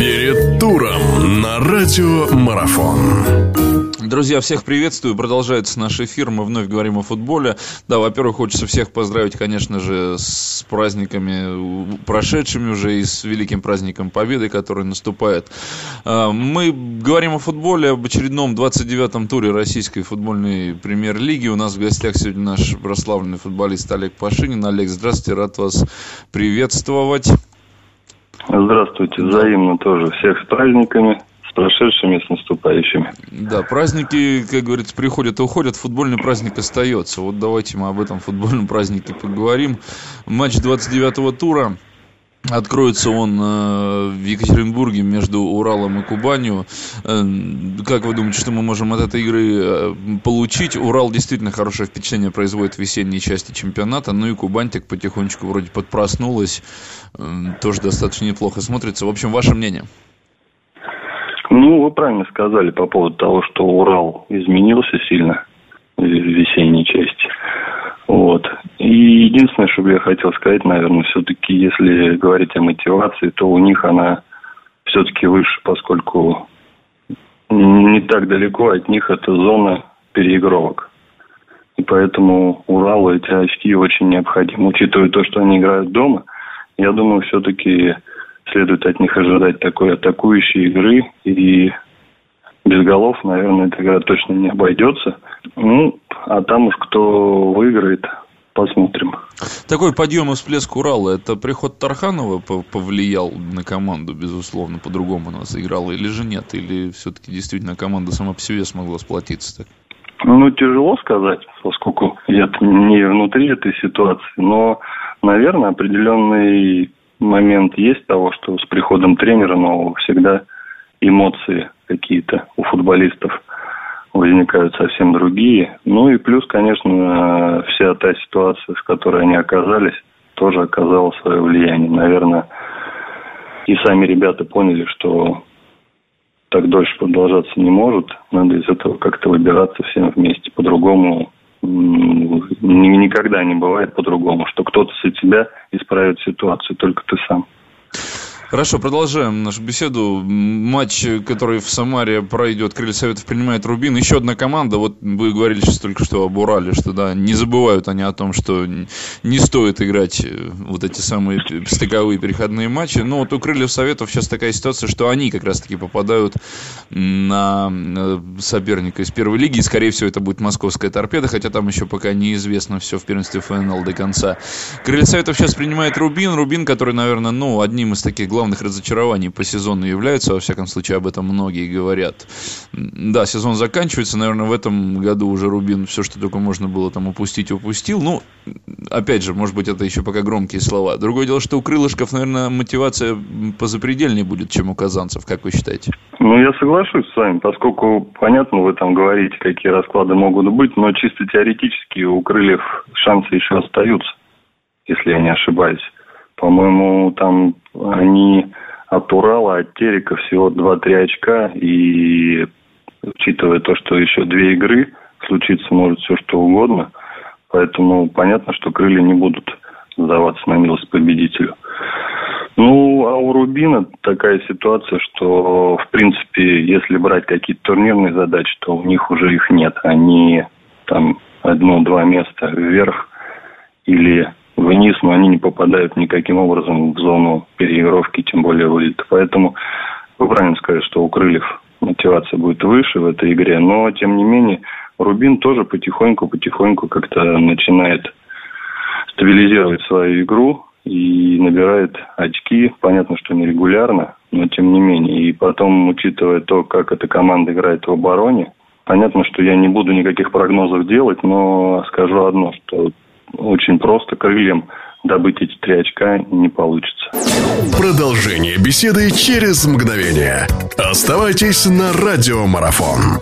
Перед туром на радио Марафон. Друзья, всех приветствую. Продолжается наш эфир. Мы вновь говорим о футболе. Да, во-первых, хочется всех поздравить, конечно же, с праздниками прошедшими уже и с великим праздником Победы, который наступает. А, мы говорим о футболе, об очередном 29-м туре российской футбольной премьер-лиги. У нас в гостях сегодня наш прославленный футболист Олег Пашинин. Олег, здравствуйте, рад вас приветствовать. Здравствуйте, взаимно тоже. Всех с праздниками, с прошедшими, с наступающими. Да, праздники, как говорится, приходят и уходят, футбольный праздник остается. Вот давайте мы об этом футбольном празднике поговорим. Матч 29-го тура. Откроется он э, в Екатеринбурге между Уралом и Кубанью. Э, как вы думаете, что мы можем от этой игры э, получить? Урал действительно хорошее впечатление производит в весенней части чемпионата. Ну и Кубань так потихонечку вроде подпроснулась. Тоже достаточно неплохо смотрится. В общем, ваше мнение? Ну, вы правильно сказали по поводу того, что Урал изменился сильно в весенней части. Вот. И единственное, что я хотел сказать, наверное, все-таки, если говорить о мотивации, то у них она все-таки выше, поскольку не так далеко от них эта зона переигровок. И поэтому Уралу эти очки очень необходимы. Учитывая то, что они играют дома, я думаю, все-таки следует от них ожидать такой атакующей игры. И без голов, наверное, эта игра точно не обойдется. Ну, а там уж кто выиграет, посмотрим. Такой подъем и всплеск Урала, это приход Тарханова повлиял на команду, безусловно, по-другому она сыграла, или же нет? Или все-таки действительно команда сама по себе смогла сплотиться так? Ну, тяжело сказать, поскольку я не внутри этой ситуации, но, наверное, определенный момент есть того, что с приходом тренера нового всегда эмоции какие-то у футболистов возникают совсем другие. Ну и плюс, конечно, вся та ситуация, в которой они оказались, тоже оказала свое влияние. Наверное, и сами ребята поняли, что так дольше продолжаться не может. Надо из этого как-то выбираться всем вместе. По-другому никогда не бывает по-другому, что кто-то за тебя исправит ситуацию, только ты сам. Хорошо, продолжаем нашу беседу. Матч, который в Самаре пройдет, Крылья Советов принимает Рубин. Еще одна команда, вот вы говорили сейчас только что об Урале, что да, не забывают они о том, что не стоит играть э, вот эти самые стыковые переходные матчи. Но вот у Крыльев Советов сейчас такая ситуация, что они как раз-таки попадают на соперника из первой лиги. И, скорее всего, это будет московская торпеда, хотя там еще пока неизвестно все в первенстве ФНЛ до конца. Крылья Советов сейчас принимает Рубин. Рубин, который, наверное, ну, одним из таких главных главных разочарований по сезону являются, во всяком случае, об этом многие говорят. Да, сезон заканчивается, наверное, в этом году уже Рубин все, что только можно было там упустить, упустил. Ну, опять же, может быть, это еще пока громкие слова. Другое дело, что у Крылышков, наверное, мотивация позапредельнее будет, чем у казанцев, как вы считаете? Ну, я соглашусь с вами, поскольку, понятно, вы там говорите, какие расклады могут быть, но чисто теоретически у Крыльев шансы еще остаются, если я не ошибаюсь. По-моему, там они от Урала, от Терека всего 2-3 очка. И учитывая то, что еще две игры, случиться может все что угодно. Поэтому понятно, что крылья не будут сдаваться на милость победителю. Ну, а у Рубина такая ситуация, что, в принципе, если брать какие-то турнирные задачи, то у них уже их нет. Они там одно-два места вверх или вниз, но они не попадают никаким образом в зону переигровки, тем более вылета. Поэтому вы правильно сказали, что у Крыльев мотивация будет выше в этой игре, но тем не менее Рубин тоже потихоньку-потихоньку как-то начинает стабилизировать свою игру и набирает очки. Понятно, что не регулярно, но тем не менее. И потом, учитывая то, как эта команда играет в обороне, понятно, что я не буду никаких прогнозов делать, но скажу одно, что очень просто крыльям добыть эти три очка не получится. Продолжение беседы через мгновение. Оставайтесь на радиомарафон.